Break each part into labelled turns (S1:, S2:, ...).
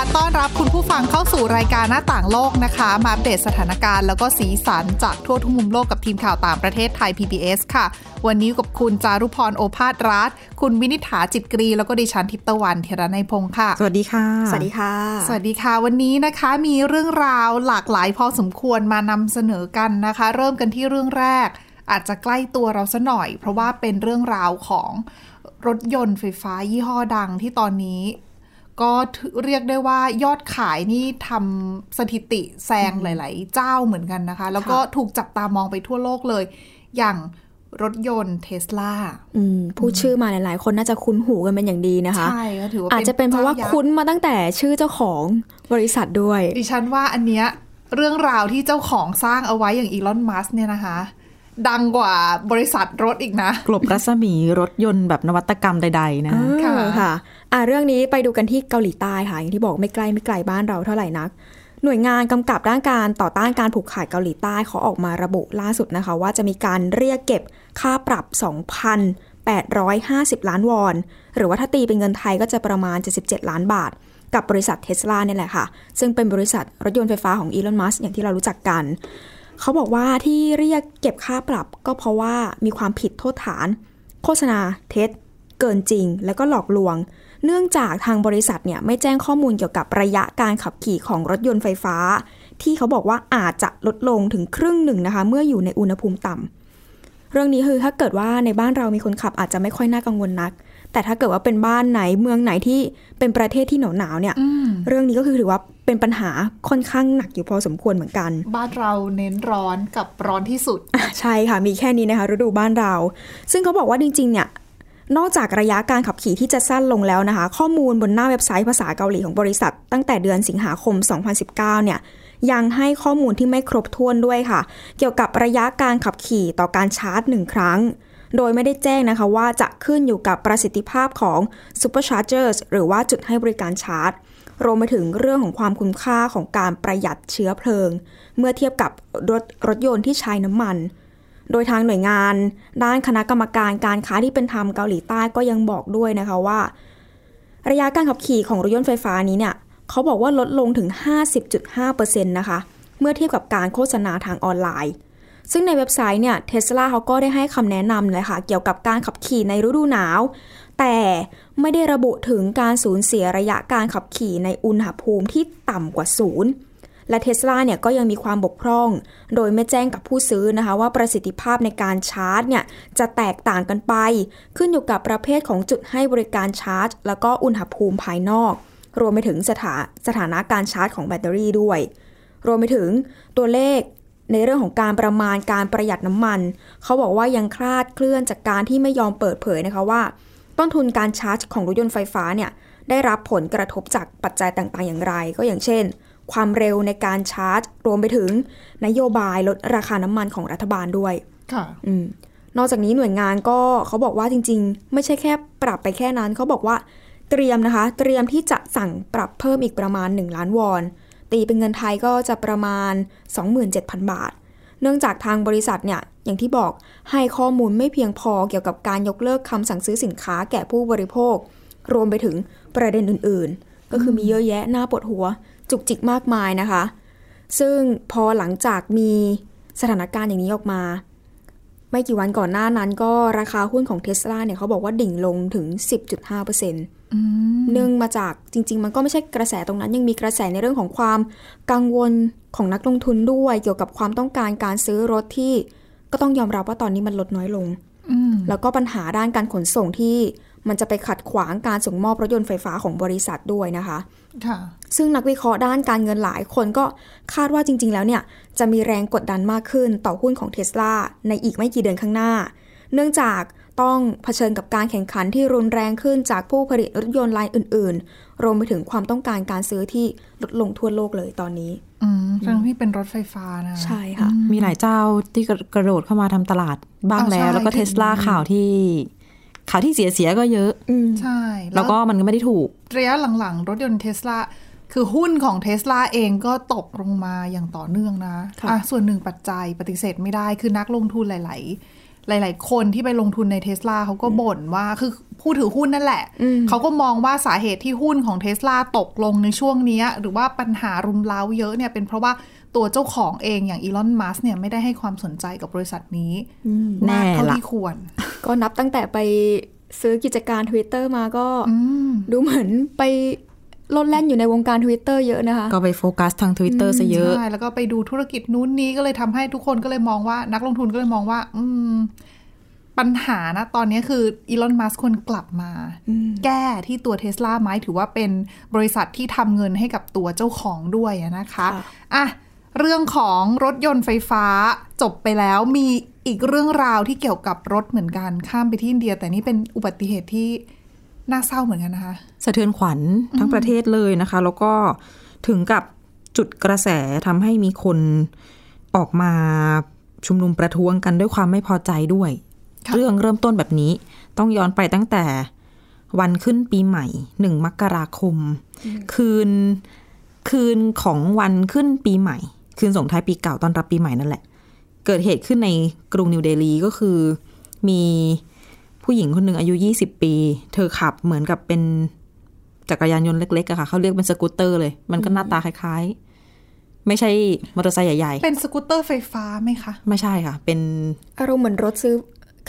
S1: ค่ะ ต้อนรับคุณผู้ฟังเข้าสู่รายการหน้าต่างโลกนะคะ มาอัปเดตสถานการณ์แล้วก็สีสันจากทั่วทุกมุมโลกกับทีมข่าวต่างประเทศไทย PBS ค่ะ วันนี้กับคุณจารุพรโอภาสรัฐ คุณวินิษฐาจิตกรี แล้วก็ดิฉันทิพย์ตะวันเทระในยพงค์ค่ะ
S2: สวัสดีค่ะ
S3: สวัสดีค่ะ
S1: สวัสดีค่ะ วันนี้นะคะมีเรื่องราวหลากหลายพอสมควรมานำเสนอกันนะคะ เริ่มกันที่เรื่องแรก อาจจะใกล้ตัวเราซะหน่อย เพราะว่าเป็นเรื่องราวของรถยนต์ไฟฟ้ายี่ห้อดังที่ตอนนี้ ก็เรียกได้ว่ายอดขายนี่ทำสถิติแซงหลาย ๆ เจ้าเหมือนกันนะคะ แล้วก็ถูกจับตามองไปทั่วโลกเลย อย่างรถยนต์เทสลา
S3: อืมพูดชื่อมาหลาย ๆ คนน่าจะคุ้นหูกันเป็นอย่างดีนะคะ
S1: ใช่ก็ถือว่า
S3: อาจจะเป็นเพราะว่า
S1: จ้ยักษ์
S3: คุ้นมาตั้งแต่ชื่อเจ้าของบริษัทด้วย
S1: ดิฉันว่าอันเนี้ยเรื่องราวที่เจ้าของสร้างเอาไว้อย่างอีลอน มัสเนี่ยนะคะ ดังกว่าบริษัทรถอีกนะ
S2: กลบรัศมีรถยนต์แบบนวัตกรรมใด ๆ นะ
S1: ค่ะ
S3: เออค่ะอะเรื่องนี้ไปดูกันที่เกาหลีใต้ค่ะ อย่างที่บอกไม่ใกล้ไม่ไกลบ้านเราเท่าไหร่นัก หน่วยงานกำกับด้านการต่อต้านการผูกขาดเกาหลีใต้เขาออกมาระบุล่าสุดนะคะ ว่าจะมีการเรียกเก็บค่าปรับ 2,850 ล้านวอน หรือว่าถ้าตีเป็นเงินไทยก็จะประมาณ 77 ล้านบาทกับบริษัทเทสลาเนี่ยแหละค่ะ ซึ่งเป็นบริษัทรถยนต์ไฟฟ้าของอีลอน มัสอย่างที่เรารู้จักกัน เขาบอกว่าที่เรียกเก็บค่าปรับก็เพราะว่ามีความผิดโทษฐาน โฆษณาเท็จ เกินจริง แล้วก็หลอกลวง เนื่องจากทางบริษัทเนี่ยไม่แจ้งข้อมูลเกี่ยวกับระยะการขับขี่ของรถยนต์ไฟฟ้า ที่เขาบอกว่าอาจจะลดลงถึงครึ่งหนึ่งนะคะ เมื่ออยู่ในอุณหภูมิต่ำเรื่องนี้คือถ้าเกิดว่าในบ้านเรามีคนขับอาจจะไม่ค่อยน่ากังวลนัก แต่ถ้าเกิดว่าเป็นบ้านไหนเมืองไหนที่เป็นประเทศที่หนาวหนาวๆเนี่ย
S1: อืม
S3: เรื่องนี้ก็คือถือว่าเป็นปัญหาค่อนข้างหนักอยู่พอสมควรเหมือนกัน
S1: บ้านเราเน้นร้อนกับร้อนที่สุด
S3: ใช่ค่ะมีแค่นี้นะคะฤดูบ้านเรา ซึ่งเขาบอกว่าจริง ๆ เนี่ยนอกจากระยะการขับขี่ที่จะสั้นลงแล้วนะคะ ข้อมูลบนหน้าเว็บไซต์ภาษาเกาหลีของบริษัท ตั้งแต่เดือนสิงหาคม 2019 เนี่ยยังให้ข้อมูลที่ไม่ครบถ้วนด้วยค่ะ เกี่ยวกับระยะการขับขี่ต่อการชาร์จหนึ่งครั้ง โดยไม่ได้แจ้งนะคะว่าจะขึ้นอยู่กับประสิทธิภาพของ Superchargers หรือว่าจุดให้บริการชาร์จ รวมไปถึงเรื่องของความคุ้มค่าของการประหยัดเชื้อเพลิง เมื่อเทียบกับรถรถยนต์ที่ใช้น้ำมัน โดยทางหน่วยงาน ด้านคณะกรรมการการค้าที่เป็นธรรมเกาหลีใต้ก็ยังบอกด้วยนะคะว่า ระยะการขับขี่ของรถยนต์ไฟฟ้านี้เนี่ยเขาบอกว่าลดลงถึง 50.5%นะคะเมื่อเทียบกับการโฆษณาทางออนไลน์ ซึ่งในเว็บไซต์เนี่ยเทสลาเขาก็ได้ให้คำแนะนำเลยค่ะเกี่ยวกับการขับขี่ในฤดูหนาว แต่ไม่ได้ระบุถึงการสูญเสียระยะการขับขี่ในอุณหภูมิที่ต่ำกว่าศูนย์และเทสลาเนี่ยก็ยังมีความบกพร่อง โดยไม่แจ้งกับผู้ซื้อนะคะ ว่าประสิทธิภาพในการชาร์จเนี่ยจะแตกต่างกันไป ขึ้นอยู่กับประเภทของจุดให้บริการชาร์จ แล้วก็อุณหภูมิภายนอก รวมไปถึงสถาสถานะการชาร์จของแบตเตอรี่ด้วย รวมไปถึงตัวเลข ในเรื่องของการประมาณการประหยัดน้ำมัน เขาบอกว่ายังคลาดเคลื่อนจากการที่ไม่ยอมเปิดเผยนะคะว่า ต้นทุนการชาร์จของรถยนต์ไฟฟ้าเนี่ยได้รับผลกระทบจากปัจจัยต่างๆ อย่างไร ก็อย่างเช่น ความเร็วในการชาร์จ รวมไปถึงนโยบายลดราคาน้ำมันของรัฐบาลด้วย
S1: ค่ะ
S3: อืมนอกจากนี้หน่วยงานก็เขาบอกว่าจริง ๆ ไม่ใช่แค่ปรับไปแค่นั้น เขาบอกว่าเตรียมนะคะ เตรียมที่จะสั่งปรับเพิ่มอีกประมาณ 1 ล้านวอน ตีเป็นเงินไทยก็จะประมาณ 27,000 บาท เนื่องจากทางบริษัทเนี่ยอย่างที่บอกให้ข้อมูลไม่เพียงพอเกี่ยวกับการยกเลิกคำสั่งซื้อสินค้าแก่ผู้บริโภค รวมไปถึงประเด็นอื่นๆ ก็คือมีเยอะแยะน่าปวดหัว จุกจิกมากมายนะคะ ซึ่งพอหลังจากมีสถานการณ์อย่างนี้ออกมา ไม่กี่วันก่อนหน้านั้นก็ราคาหุ้นของเทสลาเนี่ยเขาบอกว่าดิ่งลงถึง 10.5%
S1: อืม
S3: เนื่องมาจากจริง ๆ มันก็ไม่ใช่กระแสตรงนั้น ยังมีกระแสในเรื่องของความกังวลของนักลงทุนด้วย เกี่ยวกับความต้องการการซื้อรถที่ก็ต้องยอมรับว่าตอนนี้มันลดน้อยลง
S1: อืม
S3: แล้วก็ปัญหาด้านการขนส่งที่ มันจะไปขัดขวางการส่งมอบรถยนต์ไฟฟ้าของบริษัทด้วยนะคะ
S1: ค่ะ
S3: ซึ่งนักวิเคราะห์ด้านการเงินหลายคนก็คาดว่าจริง ๆ แล้วเนี่ยจะมีแรงกดดันมากขึ้นต่อหุ้นของเทสลาในอีกไม่กี่เดือนข้างหน้า เนื่องจากต้องเผชิญกับการแข่งขันที่รุนแรงขึ้นจากผู้ผลิตรถยนต์รายอื่น ๆ รวมไปถึงความต้องการการซื้อที่ลดลงทั่วโลกเลยตอนนี้
S1: อืมทั้งที่เป็นรถไฟฟ้านะ
S3: ใช่ค่ะ
S2: มีหลายเจ้าที่กระโดดเข้ามาทำตลาดบ้าง
S1: อ่า
S2: แล้ว
S1: ใช่
S2: แล้วก็
S1: ที่
S2: เทสลาข่าวที่ ข่าวที่เสียเสียๆก็เยอะ
S3: อืม
S1: ใช่
S2: แล้วก็มันก็ไม่ได้ถูก
S1: ระยะหลังๆ รถยนต์เทสลาคือหุ้นของเทสลาเองก็ตกลงมาอย่างต่อเนื่องนะ
S3: ค่ะ
S1: อะส่วนหนึ่งปัจจัยปฏิเสธไม่ได้คือนักลงทุนหลาย ๆหลาย ๆ คนที่ไปลงทุนในเทสลาเขาก็บ่นว่าคือผู้ถือหุ้นนั่นแหละ เขาก็มองว่าสาเหตุที่หุ้นของเทสลาตกลงในช่วงเนี้ยหรือว่าปัญหารุมเร้าเยอะเนี่ยเป็นเพราะว่าตัวเจ้าของเองอย่างอีลอนมัสก์เนี่ยไม่ได้ให้ความสนใจกับบริษัทนี้
S2: แน่
S1: มากเท่า
S2: ละ
S1: ที่ควร
S3: ก็นับตั้งแต่ไปซื้อกิจการ Twitter มาก็
S1: อืม
S3: ดูเหมือนไปโลดแล่นอยู่ในวงการ Twitter เยอะนะคะ
S2: ก็ไปโฟกัสทาง Twitter ซะเยอะ
S1: ใช่ แล้วก็ไปดูธุรกิจนู้นนี้ก็เลยทำให้ทุกคนก็เลยมองว่า นักลงทุนก็เลยมองว่า อืม ปัญหานะ ตอนนี้คืออีลอนมัสควรกลับมา แก้ที่ตัวเทสลาไหมถือว่าเป็นบริษัทที่ทำเงินให้กับตัวเจ้าของด้วยอะนะคะ
S3: ค่ะ
S1: อะ เรื่องของรถยนต์ไฟฟ้าจบไปแล้วมี อีกเรื่องราวที่เกี่ยวกับรถเหมือนกันข้ามไปที่อินเดีย แต่นี่เป็นอุบัติเหตุที่น่าเศร้าเหมือนกันนะคะ
S2: สะเทือนขวัญทั้งประเทศเลยนะคะ แล้วก็ถึงกับจุดกระแสทำให้มีคนออกมาชุมนุมประท้วงกันด้วยความไม่พอใจด้วย
S1: ค่ะ
S2: เรื่องเริ่มต้นแบบนี้ ต้องย้อนไปตั้งแต่วันขึ้นปีใหม่หนึ่งมกราคม คืนคืนของวันขึ้นปีใหม่ คืนส่งท้ายปีเก่าต้อนรับปีใหม่นั่นแหละ เกิดเหตุขึ้นในกรุงนิวเดลีก็คือ มีผู้หญิงคนหนึ่งอายุ 20 ปี เธอขับเหมือนกับเป็นจักรยานยนต์เล็กๆอะค่ะ เขาเรียกเป็นสกูตเตอร์เลย มันก็หน้าตาคล้ายๆ ไม่ใช่มอเตอร์ไซค์ใหญ่
S1: เป็นสกูตเตอร์ไฟฟ้าไหมคะ
S2: ๆไม่ใช่ค่ะ เป็น
S3: อารมณ์เหมือนรถซื้อ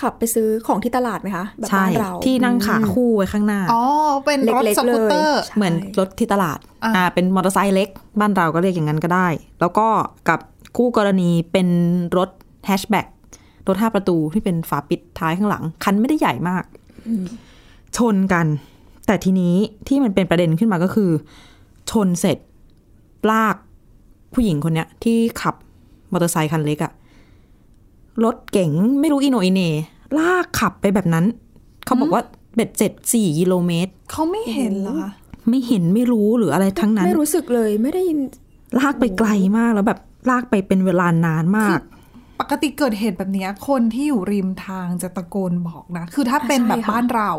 S3: ขับไปซื้อของที่ตลาดไหมคะแบบ
S2: ใช่
S3: บ้านเรา
S2: ที่นั่งขาคู่ไว้ข้างหน้า
S1: อ๋อ เป็นรถ
S3: เล็ก
S1: ส
S3: ๆเล
S1: กูตเตอยร์
S3: ใช่
S2: เหมือนรถที่ตลาด
S1: อ่า
S2: อ่า เป็นมอเตอร์ไซค์เล็ก บ้านเราก็เรียกอย่างนั้นก็ได้ แล้วก็กับ คู่กรณีเป็นรถแฮชแบ็กรถห้าประตูที่เป็นฝาปิดท้ายข้างหลัง คันไม่ได้ใหญ่มากชนกัน แต่ทีนี้ที่มันเป็นประเด็นขึ้นมาก็คือ ชนเสร็จลากผู้หญิงคนเนี้ย ที่ขับมอเตอร์ไซค์คันเล็กอะรถเก๋งไม่รู้อีโหนอีเหนลากขับไปแบบนั้น เขาบอกว่าเบ็ดเจ็ดสี่กิโลเมตร
S1: เขาไม่เห็นเหรอคะ
S2: ไม่เห็นไม่รู้หรืออะไรทั้งนั้น
S3: ไม่รู้สึกเลยไม่ได้ยิน
S2: ลากไปไกลมากแล้วแบบ ลากไปเป็นเวลานานมาก
S1: ปกติเกิดเหตุแบบเนี้ยคนที่อยู่ริมทางจะตะโกนบอกนะ คือถ้าเป็นแบบ
S3: ใช่ค่ะ
S1: บ้านเรา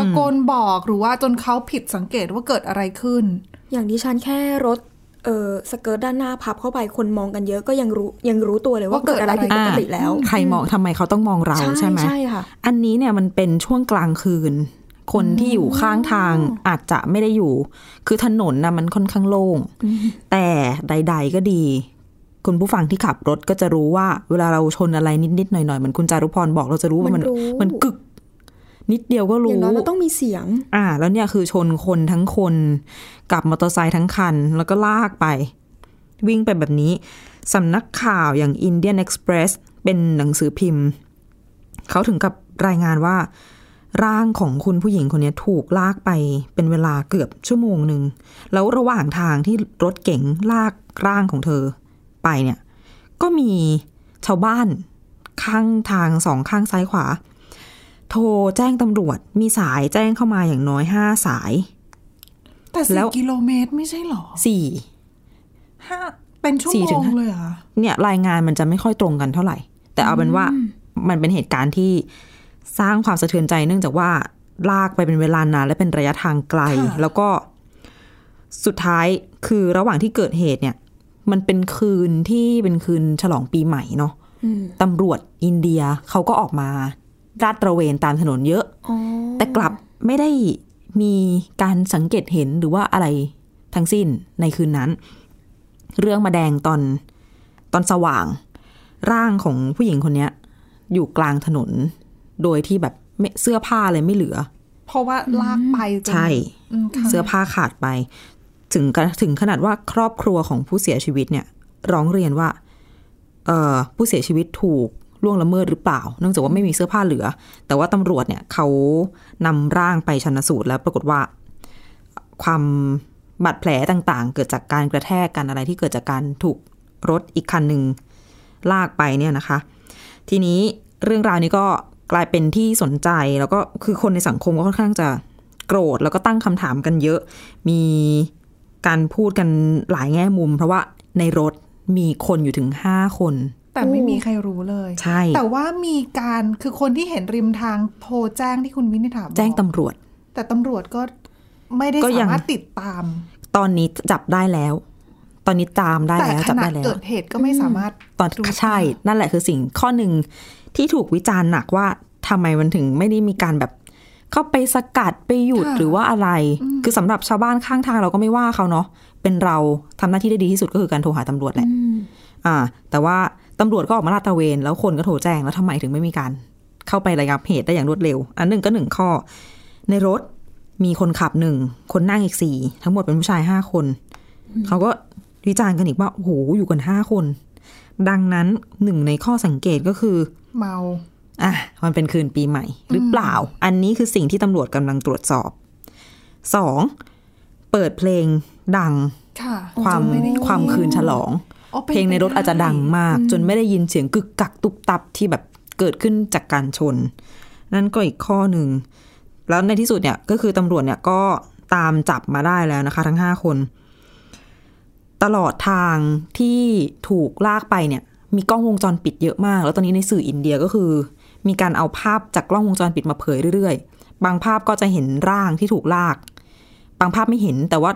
S1: ตะโกนบอกหรือว่าจนเขาผิดสังเกตว่าเกิดอะไรขึ้น
S3: อย่างดิฉันแค่รถเออสเกิร์ตด้านหน้าพับเข้าไปคนมองกันเยอะก็ยังรู้ยังรู้ตัวเลยว่า
S1: ว่าเกิ
S3: เกิ
S1: ด
S3: ดอะไรผิดปกติแล้ว
S2: ใครมองทำไมเขาต้องมองเราใช่ไหม
S3: ใช่ค่ะ
S2: อันนี้เนี่ยมันเป็นช่วงกลางคืน คนที่อยู่ข้างทางอาจจะไม่ได้อยู่ คือถนนนะมันค่อนข้างโล่งแต่ใด ๆก็ดี คุณผู้ฟังที่ขับรถก็จะรู้ว่า เวลาเราชนอะไรนิดๆหน่อยๆเหมือนคุณจารุพรบอกเราจะรู้ว่ามัน
S3: มันรู้
S2: มันกึก นิดเดียวก็
S3: อ
S2: รู้
S3: ย่างน้อยมันต้องมีเสียง
S2: อ่า แล้วเนี่ยคือชนคนทั้งคนกับมอเตอร์ไซค์ทั้งคัน แล้วก็ลากไป วิ่งไปแบบนี้สำนักข่าวอย่าง Indian Express เป็นหนังสือพิมพ์ เขาถึงกับรายงานว่า ร่างของคุณผู้หญิงคนนี้ถูกลากไปเป็นเวลาเกือบชั่วโมงหนึ่ง แล้วระหว่างทางที่รถเก๋งลากร่างของเธอ ไปเนี่ย ก็มีชาวบ้านข้างทางสองข้างซ้ายขวา โทรแจ้งตำรวจ มีสายแจ้งเข้ามาอย่างน้อยห้าสาย
S1: แต่
S2: แล้
S1: สี่
S2: ว
S1: กิโลเมตรไม่ใช่เหรอ
S2: สี่
S1: ห้าเป็นชั่ว
S2: สี่
S1: โม
S2: ถึง
S1: ง
S2: ห้า
S1: เลยเหรอ
S2: เนี่ยรายงานมันจะไม่ค่อยตรงกันเท่าไหร่ แต่เอาเป็นว่ามันเป็นเหตุการณ์ที่สร้างความสะเทือนใจเนื่องจากว่าลากไปเป็นเวลานานและเป็นระยะทางไกล
S1: ค่ะ
S2: แล้วก็สุดท้ายคือระหว่างที่เกิดเหตุเนี่ย มันเป็นคืนที่เป็นคืนฉลองปีใหม่เนาะตำรวจอินเดียเขาก็ออกมาลาดตระเวนตามถนนเยอะแต่กลับไม่ได้มีการสังเกตเห็นหรือว่าอะไรทั้งสิ้นในคืนนั้น เรื่องมาแดงตอนตอนสว่าง ร่างของผู้หญิงคนเนี้ยอยู่กลางถนน โดยที่แบบไม่เสื้อผ้าอะไรไม่เหลือ
S1: เพราะว่าลากไปจน
S2: ใช่
S1: อืมค่ะ
S2: เสื้อผ้าขาดไป ถึงกระถึงขนาดว่าครอบครัวของผู้เสียชีวิตเนี่ยร้องเรียนว่าเออผู้เสียชีวิตถูกล่วงละเมิดหรือเปล่า เนื่องจากว่าไม่มีเสื้อผ้าเหลือ แต่ว่าตำรวจเนี่ยเขานำร่างไปชันสูตรแล้วปรากฏว่า ความบาดแผลต่างๆ เกิดจากการกระแทกกันอะไรที่เกิดจากการถูกรถอีกคันหนึ่งลากไปเนี่ยนะคะ ทีนี้เรื่องราวนี้ก็กลายเป็นที่สนใจแล้วก็คือคนในสังคมก็ค่อนข้างจะโกรธแล้วก็ตั้งคำถามกันเยอะ มี การพูดกันหลายแง่มุม เพราะว่าในรถมีคนอยู่ถึงห้าคน
S1: แต่ไม่มีใครรู้เลย
S2: ใช่
S1: แต่ว่ามีการคือคนที่เห็นริมทางโทรแจ้งที่คุณวินิษฐาบอก
S2: แจ้งตำรวจ
S1: แต่ตำรวจก็ไม่ได้
S2: ก็ยั
S1: สางมารถติดตาม
S2: ตอนนี้จับได้แล้ว ตอนนี้ตามได้
S1: แต่
S2: แล้ว
S1: ข
S2: จับ
S1: ณะ
S2: ได้แล้ว
S1: เกิดเหตุก็ไม่สามารถ
S2: ตอน
S1: รู้
S2: ใช่ นั่นแหละคือสิ่งข้อหนึ่งที่ถูกวิจารณ์หนักว่าทำไมมันถึงไม่ได้มีการแบบ เข้าไปสกัดไปหยุดหรือว่าอะไร คือสำหรับชาวบ้านข้างทางเราก็ไม่ว่าเขาเนาะเป็นเราทำหน้าที่ได้ดีที่สุดก็คือการโทรหาตำรวจแหละอ่า แต่ว่าตำรวจก็ออกมาลาดตระเวน แล้วคนก็โทรแจ้งแล้วทำไมถึงไม่มีการ เข้าไประงับเหตุได้อย่างรวดเร็ว อันหนึ่งก็หนึ่งข้อ ในรถมีคนขับหนึ่งคนนั่งอีกสี่ทั้งหมดเป็นผู้ชายห้าคน เขาก็วิจารณ์กันอีกว่าโอ้โหอยู่กันห้าคน ดังนั้นหนึ่งในข้อสังเกตก็คือ
S1: เมา
S2: อะมันเป็นคืนปีใหม่ หรือเปล่า อันนี้คือสิ่งที่ตำรวจกำลังตรวจสอบสองเปิดเพลงดัง
S1: ค่ะ
S2: ความ
S1: จนไได้ยิน
S2: ความคืนฉลอง
S1: อ๋อป็
S2: เพลงในรถ
S1: ไปไอา
S2: จจะดังมาก จนไม่ได้ยินเสียงกึกกักตุบตับที่แบบเกิดขึ้นจากการชน นั่นก็อีกข้อหนึ่ง แล้วในที่สุดเนี่ยก็คือตำรวจเนี่ยก็ตามจับมาได้แล้วนะคะ ทั้งห้าคน ตลอดทางที่ถูกลากไปเนี่ย มีกล้องวงจรปิดเยอะมาก แล้วตอนนี้ในสื่ออินเดียก็คือ มีการเอาภาพจากกล้องวงจรปิดมาเผยเรื่อยๆ บางภาพก็จะเห็นร่างที่ถูกลาก บางภาพไม่เห็นแต่ว่า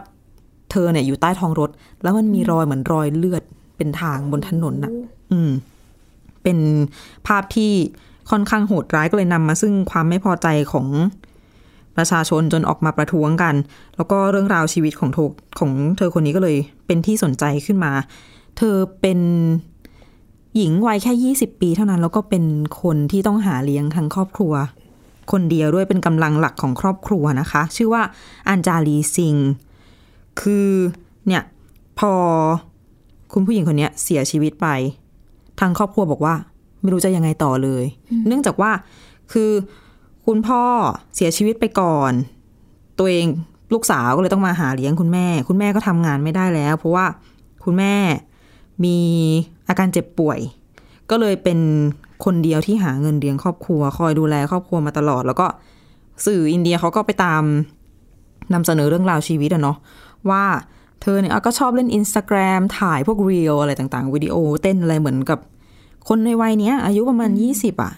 S2: เธอเนี่ยอยู่ใต้ท้องรถ แล้วมันมีรอยเหมือนรอยเลือดเป็นทางบนถนนน่ะ อืม เป็นภาพที่ค่อนข้างโหดร้ายก็เลยนำมาซึ่งความไม่พอใจของประชาชนจนออกมาประท้วงกัน แล้วก็เรื่องราวชีวิตของเธอของเธอคนนี้ก็เลยเป็นที่สนใจขึ้นมา เธอเป็น หญิงวัยแค่ 20 ปีเท่านั้น แล้วก็เป็นคนที่ต้องหาเลี้ยงทั้งครอบครัว คนเดียวด้วยเป็นกำลังหลักของครอบครัวนะคะ ชื่อว่าอันจาลีซิง คือเนี่ยพอคุณผู้หญิงคนนี้เสียชีวิตไป ทางครอบครัวบอกว่า ไม่รู้จะยังไงต่อเลย เนื่องจากว่าคือคุณพ่อเสียชีวิตไปก่อน ตัวเองลูกสาวก็เลยต้องมาหาเลี้ยงคุณแม่ คุณแม่ก็ทำงานไม่ได้แล้ว เพราะว่าคุณแม่ มีอาการเจ็บป่วย ก็เลยเป็นคนเดียวที่หาเงินเลี้ยงครอบครัว คอยดูแลครอบครัวมาตลอด แล้วก็สื่ออินเดียเขาก็ไปตามนำเสนอเรื่องราวชีวิตอะเนาะว่าเธอเนี่ยก็ชอบเล่นอินสตาแกรมถ่ายพวกรีลอะไรต่างๆ วิดีโอเต้นอะไรเหมือนกับคนในวัยเนี้ย อายุประมาณยี่สิบอะ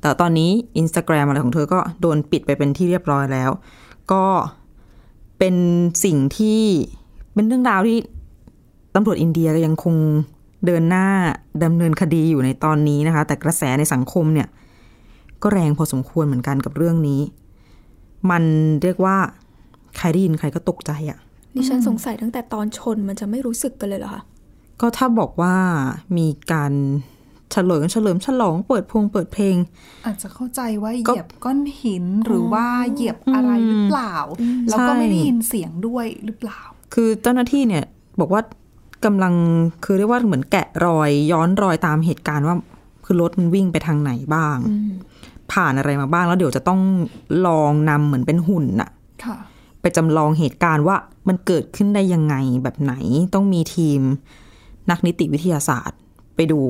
S2: แต่ตอนนี้อินสตาแกรมอะไรของเธอก็โดนปิดไปเป็นที่เรียบร้อยแล้ว ก็เป็นสิ่งที่เป็นเรื่องราวที่ ตำรวจอินเดียก็ยังคงเดินหน้าดำเนินคดีอยู่ในตอนนี้นะคะ แต่กระแสในสังคมเนี่ย ก็แรงพอสมควรเหมือนกันกับเรื่องนี้ มันเรียกว่าใครได้ยินใครก็ตกใจอะ่ะ
S3: ดิฉันสงสัยตั้งแต่ตอนชนมันจะไม่รู้สึกกันเลยเหรอคะ
S2: ก็ถ้าบอกว่ามีการเฉลิมเฉลิมฉลองเปิดพวงเปิดเพลง
S1: อาจจะเข้าใจว่าเห
S2: ก็
S1: ยียบก้อนหินหรือว่าเหยียบอะไรหรือเปล่า แล้วก็
S2: ใช่
S1: ไม่ได้ยินเสียงด้วยหรือเปล่า
S2: คือเจ้าหน้าที่เนี่ยบอกว่า กำลังคือเรียกว่าเหมือนแกะรอย ย้อนรอยตามเหตุการณ์ว่า คือรถมันวิ่งไปทางไหนบ้าง ผ่านอะไรมาบ้างแล้วเดี๋ยวจะต้องลองนำเหมือนเป็นหุ่นน่ะ
S1: ค่ะ
S2: ไปจำลองเหตุการณ์ว่ามันเกิดขึ้นได้ยังไงแบบไหนต้องมีทีม นักนิติวิทยาศาสตร์ไปดู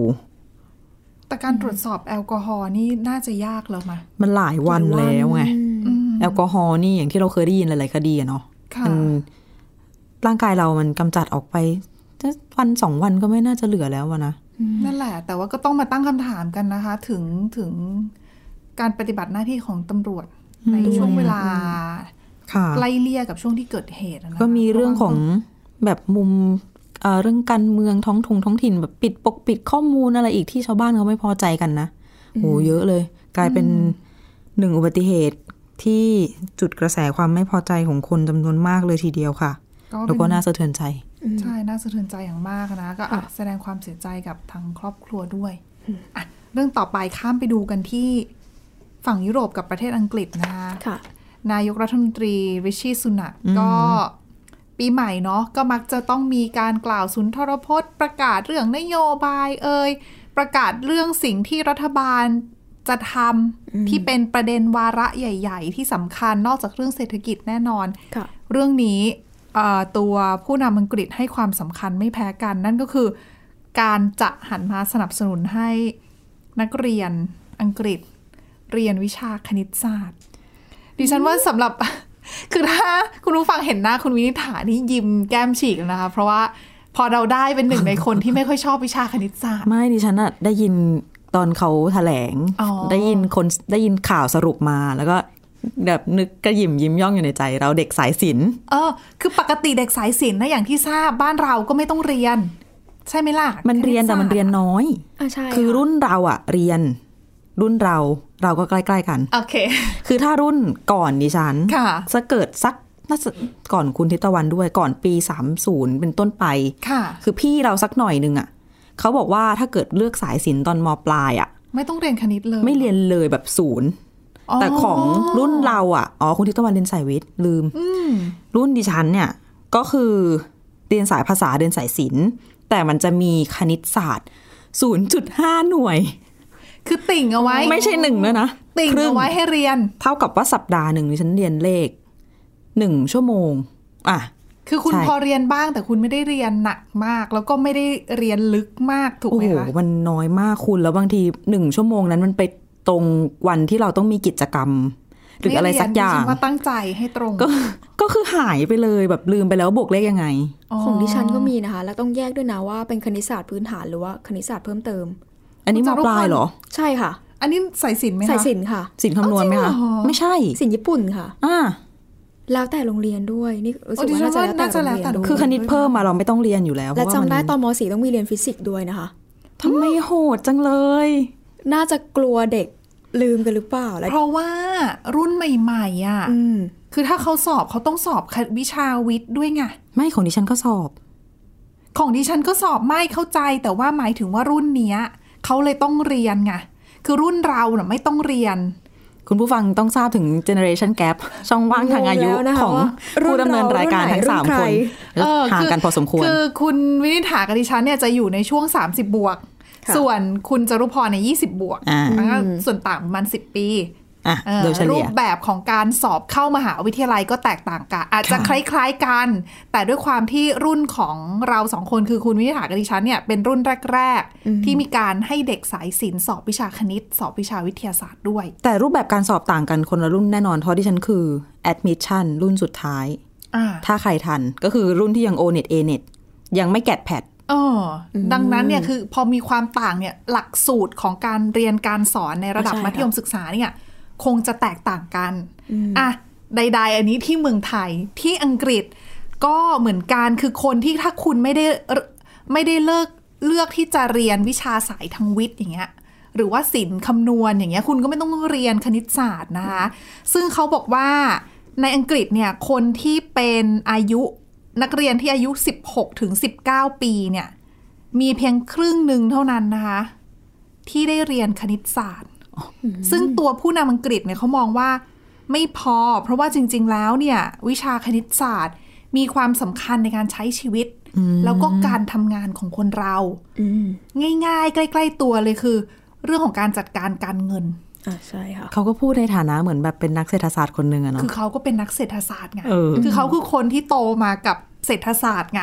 S1: แต่การตรวจสอบแอลกอฮอล์นี่น่าจะยากแล้วไหม
S2: มันหลายวันแล้วไง
S1: อืม
S2: แอลกอฮอล์นี่อย่างที่เราเคยได้ยินหลายๆคดีอะเนาะ
S1: ค่ะ
S2: มันร่างกายเรามันกำจัดออกไปจะ วันสองวันก็ไม่น่าจะเหลือแล้วอะนะ
S1: นั่นแหละ แต่ว่าก็ต้องมาตั้งคำถามกันนะคะ ถึงถึงการปฏิบัติหน้าที่ของตำรวจในช่วงเวลา
S2: ค่ะ
S1: ไล่เลี่ยกับช่วงที่เกิดเหตุอะนะคะ
S2: ก็มีเรื่องของแบบมุมเอ่อเรื่องการเมืองท้องทงท้องถิ่นแบบปิดปกปิดข้อมูลอะไรอีกที่ชาวบ้านเขาไม่พอใจกันนะโหเยอะเลย กลายเป็นหนึ่งอุบัติเหตุที่จุดกระแสความไม่พอใจของคนจำนวนมากเลยทีเดียวค่ะ
S1: ก็
S2: แล้ว
S1: เป็
S2: ก็
S1: น
S2: น่าสะเทือนใจ
S1: ใช่น่าสะเทือนใจอย่างมากนะก็อะแสดงความเสียใจกับทางครอบครัวด้วยอะเรื่องต่อไปข้ามไปดูกันที่ฝั่งยุโรปกับประเทศอังกฤษนะคะ
S3: ค่ะ
S1: นายกรัฐมนตรีริชีสุนักก็ปีใหม่เนาะก็มักจะต้องมีการกล่าวสุนทรพจน์ ประกาศเรื่องนโยบายเอ่ยประกาศเรื่องสิ่งที่รัฐบาลจะทำที่เป็นประเด็นวาระใหญ่ ๆ ที่สำคัญนอกจากเรื่องเศรษฐกิจแน่นอน
S3: ค่ะ
S1: เรื่องนี้เอ่อ ตัวผู้นำอังกฤษให้ความสำคัญไม่แพ้กัน นั่นก็คือ การจะหันมาสนับสนุนให้นักเรียนอังกฤษ เรียนวิชาคณิตศาสตร์ ดิฉันว่าสำหรับคือถ้าคุณผู้ฟังเห็นหน้าคุณวินิษฐานี่ยิ้มแก้มฉีกแล้วนะคะ เพราะว่าพอเราได้เป็นหนึ่งในคนที่ไม่ค่อยชอบวิชาคณิตศาสตร์
S2: ไม่ดิฉันอะได้ยินตอนเขาแถลง
S1: อ๋อ
S2: ได้ยินคนได้ยินข่าวสรุปมาแล้วก็ แบบนึกกระหยิมยิ้มย่องอยู่ในใจ เราเด็กสายศิลป์
S1: เออ คือปกติเด็กสายศิลป์นะอย่างที่ทราบบ้านเราก็ไม่ต้องเรียน ใช่ไหมล่ะ
S2: มันเรียนแต่มันเรียนน้อย
S3: อ่าใช่
S2: คือะรุ่นเราอะเรียน รุ่นเราเราก็ใกล้ๆกัน
S1: โอเค
S2: คือถ้ารุ่นก่อนดิฉัน
S1: ค่ะ
S2: จะเกิดสักน่าจะก่อนคุณทิตวันด้วยก่อนปี 30 เป็นต้นไป
S1: ค่ะ
S2: คือพี่เราสักหน่อยหนึ่งอะเขาบอกว่าถ้าเกิดเลือกสายศิลป์ตอนมปลายอะ
S1: ไม่ต้องเรียนคณิตเลย
S2: ไม่เรียนเลยแบบศูนย์ แต่ของรุ่นเราอะอ๋อคุณทิตวันเรียนสายวิทย์ลืมรุ่นดิฉันเนี่ยก็คือเรียนสายภาษาเรียนสายศิลป์แต่มันจะมีคณิตศาสตร์ 0.5 หน่วย
S1: คือติ่งเอาไว้
S2: ไม่ใช่หนึ่งแล้วยนะ
S1: ติ่ง
S2: ครึ่
S1: เอาไว้ให้เรียน
S2: เท่ากับว่าสัปดาห์หนึ่งดิฉันเรียนเลขหนึ่งชั่วโมง อะ
S1: คือคุณ
S2: ใช่
S1: พอเรียนบ้างแต่คุณไม่ได้เรียนหนักมาก แล้วก็ไม่ได้เรียนลึกมากถูก
S2: โอ้
S1: ไหม
S2: โห
S1: คะ
S2: มันน้อยมากคุณแล้วบางทีหนึ่งชั่วโมงนั้นมันไป ตรงวันที่เราต้องมีกิจกรรม หรืออะไรสักอย่าง
S1: ไม่เรีนดิฉันว่าตั้งใจให้ตรง
S2: ก็ก็คือหายไปเลยแบบลืมไปแล้วบวกเลขยังไง
S3: ของดิฉันก็มีนะคะ แล้วต้องแยกด้วยนะว่าเป็นคณิตศาสตร์พื้นฐานหรือว่าคณิตศาสตร์เพิ่มเติม
S2: อันนี้
S1: คุ
S2: ม
S1: ณจารุ
S2: ปลายเหรอ
S3: ใช่ค่ะ
S1: อันนี้สายศิลป์ไหมคะ
S3: สายสินค่ะ
S2: สินคำนวณไหมคะ
S1: อ้าวจริงเหรอ
S2: ไม่ใช่
S3: สินญี่ปุ่นค่ะ
S2: อ่า
S3: แล้วแต่โรงเรียนด้วยนี่รู้สึก
S1: โอ้ดิฉั
S3: ว่านน่าจะ
S1: ว่า
S3: แล้วแต่
S1: น่าจะ
S3: โรง
S1: แล้วแต่
S3: เรียนด้วย
S2: คือคณิตเพิ่มมาเราไม่ต้องเรียนอยู่แล้ว
S3: และ
S2: เพราะว่า
S3: จำ
S2: มัน
S3: ได้ตอนม .4 ต้องมีเรียนฟิสิกส์ด้วยนะคะ
S2: ทำไมโหดจังเลย
S3: น่าจะกลัวเด็ก ลืมกันหรือเปล่าและ
S1: เพราะว่ารุ่นใหม่ๆอะ
S3: อืม
S1: คือถ้าเขาสอบเขาต้องสอบวิชาวิทย์ด้วยไง
S2: ไม่ของดิฉันก็สอบ
S1: ของดิฉันก็สอบไม่เข้าใจแต่ว่าหมายถึงว่ารุ่นเนี้ยเขาเลยต้องเรียนไงคือรุ่นเราเน่ะไม่ต้องเรียน
S2: คุณผู้ฟังต้องทราบถึง generation gap ช่องว่างทางอายุ
S3: งงแล้วนะคะ
S2: ของ
S3: ว่ารุ่น
S2: ผู้ดำเนินรายการทั้ง
S3: เรา
S2: สาม
S3: รุ่น
S2: ค
S3: ใคร
S2: นแล้วห่างกันพอสมควร
S1: คือคุณวินิษฐากับดิฉันเนี่ยจะอยู่ในช่วง 30 บวก
S3: ค่ะ
S1: ส่วนคุณจรุพรในย20 บวก
S2: อ่า
S1: แล้วก็ส่วนต่างประมาณ 10 ปี
S2: อะ
S1: เออ
S2: โดยเฉ
S1: รู
S2: ลี่ย
S1: ปแบบของการสอบเข้ามหาวิทยาลัยก็แตกต่างกัน อาจจะ
S2: ค่ะ
S1: คล้ายๆกัน แต่ด้วยความที่รุ่นของเราสองคนคือคุณวินิษฐากับดิฉันเนี่ยเป็นรุ่นแรก ๆ ที่มีการให้เด็กสายศิลป์สอบวิชาคณิต สอบวิชาวิทยาศาสตร์ด้วย
S2: แต่รูปแบบการสอบต่างกันคนละรุ่นแน่นอนเพราะที่ฉันคือ admission รุ่นสุดท้าย
S1: อ่า
S2: ถ้าใครทันก็คือรุ่นที่ยัง o net a net ยังไม่แกดแพด
S1: เอออดังนั้นเนี่ยคือพอมีความต่างเนี่ยหลักสูตรของการเรียนการสอนในระดับ
S3: ใช่ค่ะ
S1: มัธยมศึกษาเนี่ยคงจะแตกต่างกันอะใด ๆ อันนี้ที่เมืองไทยที่อังกฤษก็เหมือนกันคือคนที่ถ้าคุณไม่ได้ไม่ได้เลิกเลือกที่จะเรียนวิชาสายทางวิทย์อย่างเงี้ยหรือว่าศิลป์คำนวณอย่างเงี้ยคุณก็ไม่ต้องเรียนคณิตศาสตร์นะคะซึ่งเขาบอกว่าในอังกฤษเนี่ยคนที่เป็นอายุ นักเรียนที่อายุ 16 ถึง 19 ปีเนี่ย มีเพียงครึ่งหนึ่งเท่านั้นนะคะ ที่ได้เรียนคณิตศาสตร์ ซึ่งตัวผู้นำอังกฤษเนี่ยเขามองว่าไม่พอ เพราะว่าจริง ๆ แล้วเนี่ย วิชาคณิตศาสตร์ มีความสำคัญในการใช้ชีวิต แล้วก็การทำงานของคนเรา
S3: อืม
S1: ง่าย ๆ ใกล้ ๆ ตัวเลยคือ เรื่องของการจัดการการเงิน
S3: อ่าใช่ค่ะ
S2: เขาก็พูดในฐานะเหมือนแบบเป็นนักเศรษฐศาสตร์คนหนึ่งอะเนาะ
S1: คือเขาก็เป็นนักเศรษฐศาสตร์ไง
S2: เออ
S1: คือเขาคือคนที่โตมากับเศรษฐศาสตร์ไง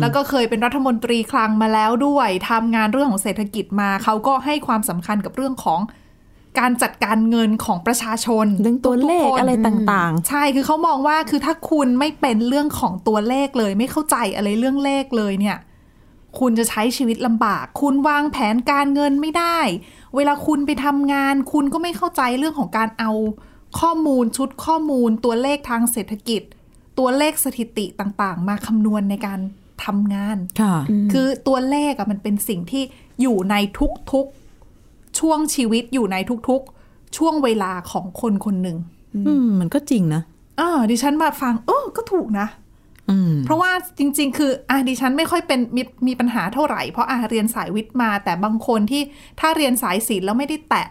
S1: แล้วก็เคยเป็นรัฐมนตรีคลังมาแล้วด้วยทำงานเรื่องของเศรษฐกิจมาเขาก็ให้ความสำคัญกับเรื่องของการจัดการเงินของประชาชน
S2: เรื่องตัวเลข
S1: ทุกๆคน
S2: อะไรต่าง
S1: ใช่คือเขามองว่าคือถ้าคุณไม่เป็นเรื่องของตัวเลขเลย ไม่เข้าใจอะไรเรื่องเลขเลยเนี่ย คุณจะใช้ชีวิตลำบาก คุณวางแผนการเงินไม่ได้ เวลาคุณไปทำงาน คุณก็ไม่เข้าใจเรื่องของการเอาข้อมูลชุดข้อมูล ตัวเลขทางเศรษฐกิจ ตัวเลขสถิติต่างๆ มาคำนวณในการทำงาน
S2: ๆค่ะ
S1: คือตัวเลขอะมันเป็นสิ่งที่อยู่ในทุกๆช่วงชีวิตอยู่ในทุกๆ ช่วงเวลาของคนคนหนึ่ง
S2: อืมมันก็จริงนะ
S1: อ่าดิฉันมาฟังเออก็ถูกนะ
S2: อืม
S1: เพราะว่าจริง ๆ คืออะดิฉันไม่ค่อยเป็นมีมีปัญหาเท่าไหร่ เพราะอะเรียนสายวิทย์มา แต่บางคนที่ถ้าเรียนสายศิลป์แล้วไม่ได้แตะ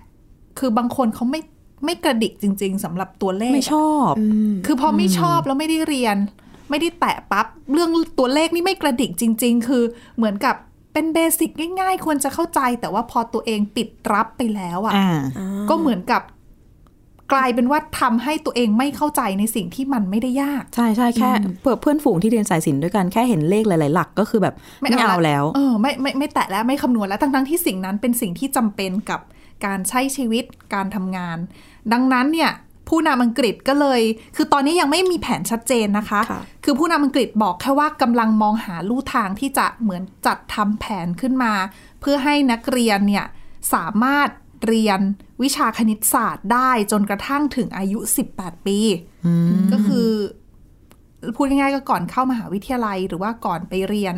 S1: คือบางคนเขาไม่ไม่กระดิกจริง ๆสำหรับตัวเลข
S2: ไม่ชอบ
S1: คือพอไม่ชอบแล้วไม่ได้เรียน ไม่ได้แตะปั๊บเรื่องตัวเลขนี่ไม่กระดิกจริง ๆ คือเหมือนกับเป็นเบสิกง่าย ๆ ควรจะเข้าใจ แต่ว่าพอตัวเองปิดรับไปแล้วอะ
S2: อ่า
S1: ก็เหมือนกับ กลายเป็นว่าทำให้ตัวเองไม่เข้าใจในสิ่งที่มันไม่ได้ยาก
S2: ใช่ใช่แค่เพื่อเพื่อนฝูงที่เรียนสายศิลป์ด้วยกันแค่เห็นเลขหลาย ๆ หลักก็คือแบบไม่เอาแล้ว
S1: เออไม่ไม่ไม่แตะแล้วไม่คำนวณแล้วทั้งทั้งๆที่สิ่งนั้นเป็นสิ่งที่จำเป็นกับการใช้ชีวิตการทำงาน ดังนั้นเนี่ยผู้นำอังกฤษก็เลย คือตอนนี้ยังไม่มีแผนชัดเจนนะคะ
S3: ค่ะ
S1: คือผู้นำอังกฤษบอกแค่ว่ากำลังมองหาลู่ทางที่จะเหมือนจัดทำแผนขึ้นมา เพื่อให้นักเรียนเนี่ยสามารถ เรียนวิชาคณิตศาสตร์ได้จนกระทั่งถึงอายุ 18 ปี ก็คือ พูดง่ายๆก็ก่อนเข้ามหาวิทยาลัยหรือว่าก่อนไปเรียน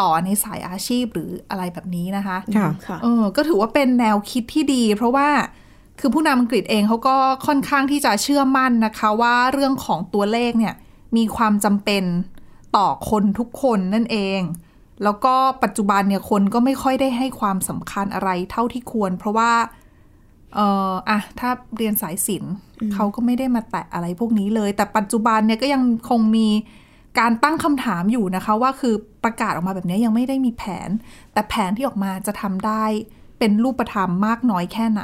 S1: ต่อในสายอาชีพหรืออะไรแบบนี้นะคะ
S2: ค่ะ
S3: ค่ะ
S1: เออก็ถือว่าเป็นแนวคิดที่ดี เพราะว่าคือผู้นำอังกฤษเองเขาก็ค่อนข้างที่จะเชื่อมั่นนะคะ ว่าเรื่องของตัวเลขเนี่ยมีความจำเป็นต่อคนทุกคนนั่นเอง แล้วก็ปัจจุบันเนี่ยคนก็ไม่ค่อยได้ให้ความสำคัญอะไรเท่าที่ควร เพราะว่า เอออะถ้าเรียนสายศิลป์เขาก็ไม่ได้มาแตะอะไรพวกนี้เลย แต่ปัจจุบันเนี่ยก็ยังคงมีการตั้งคำถามอยู่นะคะ ว่าคือประกาศออกมาแบบนี้ยังไม่ได้มีแผน แต่แผนที่ออกมาจะทำได้เป็นรูปธรรมมากน้อยแค่ไหน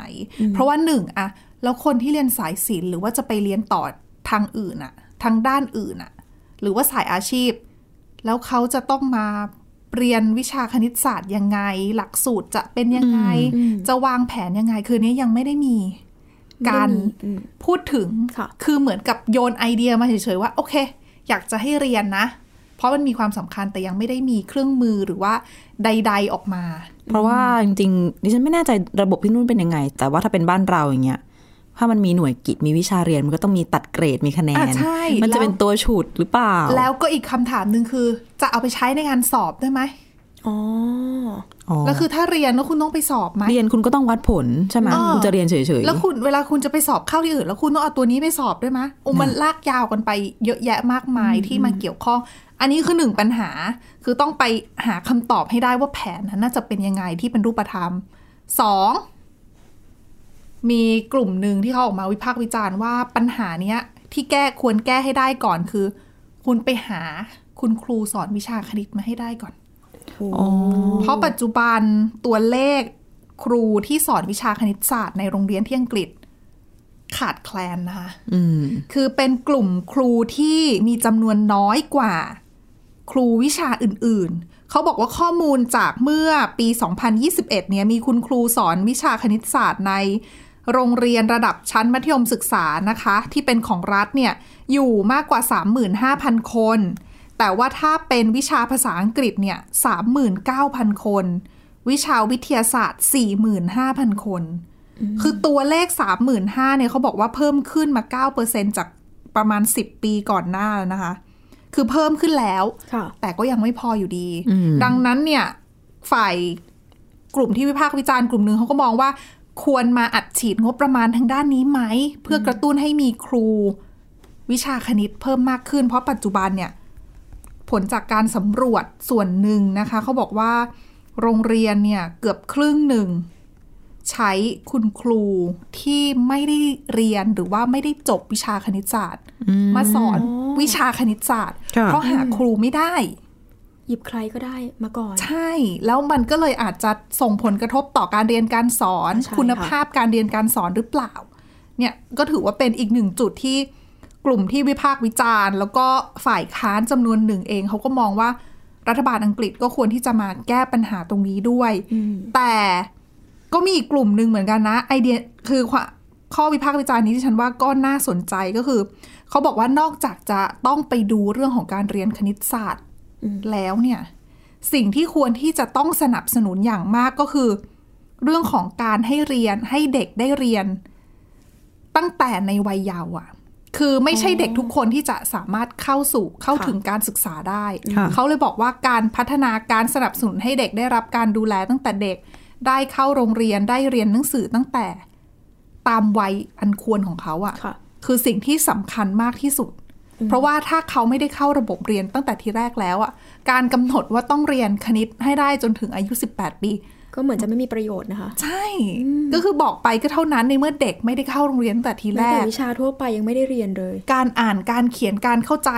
S1: เพราะว่าหนึ่งอะแล้วคนที่เรียนสายศิลป์หรือว่าจะไปเรียนต่อทางอื่นอะทางด้านอื่นอะหรือว่าสายอาชีพ แล้วเขาจะต้องมา เรียนวิชาคณิตศาสตร์ยังไง หลักสูตรจะเป็นยังไง จะวางแผนยังไง คือเนี้ยยังไม่ได้มีการ
S3: ไม่ได้มีอืม
S1: พูดถึง
S3: ค่ะ
S1: คือเหมือนกับโยนไอเดียมาเฉยๆว่า โอเค อยากจะให้เรียนนะ เพราะมันมีความสำคัญแต่ยังไม่ได้มีเครื่องมือหรือว่าใด ๆออกมา
S2: เพราะว่าจริงๆดิฉันไม่แน่ใจระบบที่นู่นเป็นยังไง แต่ว่าถ้าเป็นบ้านเราอย่างเงี้ย ถ้ามันมีหน่วยกิจมีวิชาเรียนมันก็ต้องมีตัดเกรดมีคะแนน
S1: อะใช่
S2: มันจะ
S1: แล้ว
S2: เป็นตัวฉุดหรือเปล่า
S1: แล้วก็อีกคำถามหนึ่งคือ จะเอาไปใช้ในงานสอบได้ไหม
S3: อ๋อ
S2: อ๋อ
S1: แล้วคือถ้าเรียนแล้วคุณต้องไปสอบไหม
S2: เรียนคุณก็ต้องวัดผลใช่ไหม
S1: เออ
S2: คุณจะเรียนเฉยๆ
S1: แล้วคุณเวลาคุณจะไปสอบเข้าที่อื่น แล้วคุณต้องเอาตัวนี้ไปสอบด้วยไหมโอ้มันลากยาวกันไปเยอะแยะมากมายที่มาเกี่ยวข้อง อันนี้คือหนึ่งปัญหา คือต้องไปหาคำตอบให้ได้ว่าแผนนั้นน่าจะเป็นยังไงที่เป็นรูปธรรมสอง มีกลุ่มหนึ่งที่เขาออกมาวิพากษ์วิจารณ์ว่าปัญหาเนี้ย ที่แก้ควรแก้ให้ได้ก่อนคือ คุณไปหาคุณครูสอนวิชาคณิตมาให้ได้ก่อน
S2: อ๋อ
S1: เพราะปัจจุบันตัวเลขครูที่สอนวิชาคณิตศาสตร์ในโรงเรียนที่อังกฤษ ขาดแคลนนะคะ
S2: อืม
S1: คือเป็นกลุ่มครูที่มีจำนวนน้อยกว่า ครูวิชาอื่น ๆ เขาบอกว่าข้อมูลจากเมื่อปี 2021 เนี่ยมีคุณครูสอนวิชาคณิตศาสตร์ใน โรงเรียนระดับชั้นมัธยมศึกษานะคะ ที่เป็นของรัฐเนี่ยอยู่มากกว่า 35,000 คน แต่ว่าถ้าเป็นวิชาภาษาอังกฤษเนี่ย39,000 คน วิชาวิทยาศาสตร์ 45,000 คน คือตัวเลข 35,000เนี่ยเขาบอกว่าเพิ่มขึ้นมา 9%จากประมาณ 10 ปีก่อนหน้าแล้วนะคะ คือเพิ่มขึ้นแล้ว
S3: ค่ะ
S1: แต่ก็ยังไม่พออยู่ดี
S2: อืม
S1: ดังนั้นเนี่ยฝ่ายกลุ่มที่วิพากษ์วิจารณ์กลุ่มหนึ่งเขาก็มองว่า ควรมาอัดฉีดงบประมาณทางด้านนี้ไหม เพื่อกระตุ้นให้มีครูวิชาคณิตเพิ่มมากขึ้น เพราะปัจจุบันเนี่ย ผลจากการสำรวจส่วนหนึ่งนะคะ เขาบอกว่า โรงเรียนเนี่ย เกือบครึ่งหนึ่ง ใช้คุณครูที่ไม่ได้เรียนหรือว่าไม่ได้จบวิชาคณิตศาสตร์ มาสอนวิชาคณิตศาสตร์
S2: ค่ะ
S1: เพราะหาครูไม่ได้
S3: หยิบใครก็ได้มาก่อน
S1: ใช่ แล้วมันก็เลยอาจจะส่งผลกระทบต่อการเรียนการสอน
S3: ใช่
S1: คุณ
S3: ค่ะ
S1: ภาพการเรียนการสอนหรือเปล่า เนี่ยก็ถือว่าเป็นอีกหนึ่งจุดที่กลุ่มที่วิพากษ์วิจารณ์ แล้วก็ฝ่ายค้านจำนวนหนึ่งเองเขาก็มองว่ารัฐบาลอังกฤษก็ควรที่จะมาแก้ปัญหาตรงนี้ด้วย
S3: อืม
S1: แต่ก็มีอีกกลุ่มหนึ่งเหมือนกันนะ ไอเดียคือความข้อวิพากษ์วิจารณ์นี้ที่ฉันว่าก็น่าสนใจก็คือ เขาบอกว่านอกจากจะต้องไปดูเรื่องของการเรียนคณิตศาสตร์ แล้วเนี่ย สิ่งที่ควรที่จะต้องสนับสนุนอย่างมากก็คือ เรื่องของการให้เรียนให้เด็กได้เรียน ตั้งแต่ในวัยเยาว์อะคือไม่ใช่เด็กทุกคนที่จะสามารถเข้าสู่เข้าถึงการศึกษาได้
S2: ค่ะ
S1: เขาเลยบอกว่าการพัฒนาการสนับสนุนให้เด็กได้รับการดูแลตั้งแต่เด็กได้เข้าโรงเรียนได้เรียนหนังสือตั้งแต่ ตามวัยอันควรของเขาอะ
S3: ค่ะ
S1: คือสิ่งที่สำคัญมากที่สุด เพราะว่าถ้าเขาไม่ได้เข้าระบบเรียนตั้งแต่ทีแรกแล้วอะการกำหนดว่าต้องเรียนคณิตให้ได้จนถึงอายุ 18 ปี
S3: ก็เหมือนจะไม่มีประโยชน์นะคะ
S1: ใช่ ก็คือบอกไปก็เท่านั้นในเมื่อเด็กไม่ได้เข้าโรงเรียนตั้งแต่ทีแร
S3: แม้แต่
S1: ก
S3: วิชาทั่วไปยังไม่ได้เรียนเลย
S1: การอ่านการเขียนการเข้าใจ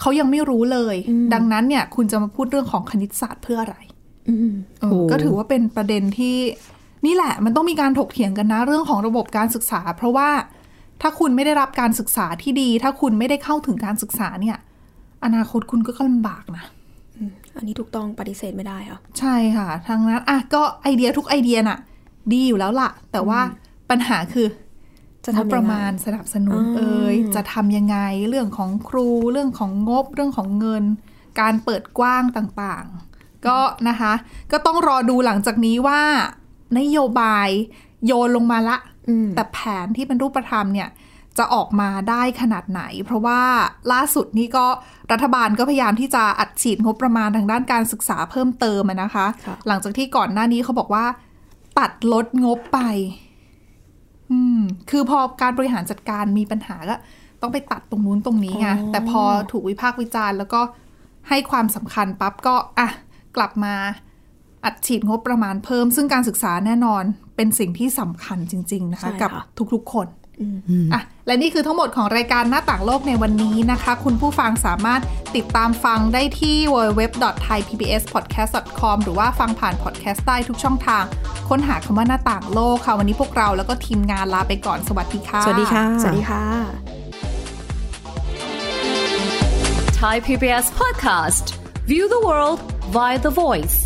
S1: เขายังไม่รู้เลย ดังนั้นเนี่ย คุณจะมาพูดเรื่องของคณิตศาสตร์เพื่ออะไร
S3: อืม
S1: เออ
S2: โอ้
S1: ก็ถือว่าเป็นประเด็นที่นี่แหละมันต้องมีการถกเถียงกันนะเรื่องของระบบการศึกษา เพราะว่า ถ้าคุณไม่ได้รับการศึกษาที่ดี ถ้าคุณไม่ได้เข้าถึงการศึกษาเนี่ย อนาคตคุณก็ลำบากนะ
S3: อันนี้ถูกต้องปฏิเสธไม่ได้ค่ะ
S1: ใช่ค่ะทางนั้นอะก็ไอเดียทุกไอเดียน่ะ ดีอยู่แล้วล่ะ แต่ว่าปัญหาคือ
S3: จะ
S1: ง
S3: ทำ
S1: บ
S3: ยังไง
S1: ประมาณสนับสนุน
S3: อ่า
S1: เอ่ยจะทำยังไงเรื่องของครูเรื่องของงบเรื่องของเงิน การเปิดกว้างต่างๆ ก็นะคะ ก็ต้องรอดูหลังจากนี้ว่านโยบายโยนลงมาละ
S3: อืม
S1: แต่แผนที่เป็นรูปธรรมเนี่ยจะออกมาได้ขนาดไหน เพราะว่าล่าสุดนี่ก็รัฐบาลก็พยายามที่จะอัดฉีดงบประมาณทางด้านการศึกษาเพิ่มเติมอะนะคะ
S3: ค่ะ
S1: หลังจากที่ก่อนหน้านี้เขาบอกว่า ตัดลดงบไป อืม คือพอการบริหารจัดการมีปัญหาก็ต้องไปตัดตรงนู้นตรงนี้ไงแต่พอถูกวิพากษ์วิจารณ์ แล้วก็ให้ความสำคัญปั๊บก็อะกลับมา อัดฉีดงบประมาณเพิ่ม ซึ่งการศึกษาแน่นอนเป็นสิ่งที่สำคัญจริง ๆ นะคะ
S3: ใช่ค่ะ
S1: กับทุกๆ คนอะและนี่คือทั้งหมดของรายการหน้าต่างโลกในวันนี้นะคะ คุณผู้ฟังสามารถติดตามฟังได้ที่ www.thaipbspodcast.com หรือว่าฟังผ่านพอดแคสต์ได้ทุกช่องทาง ค้นหาคำว่าหน้าต่างโลกค่ะ วันนี้พวกเราแล้วก็ทีมงานลาไปก่อนสวัสดีค่ะ
S2: สวัสดีค่ะ
S3: สวัสดีค่ะ
S4: Thai PBS podcast. View the world via the voice.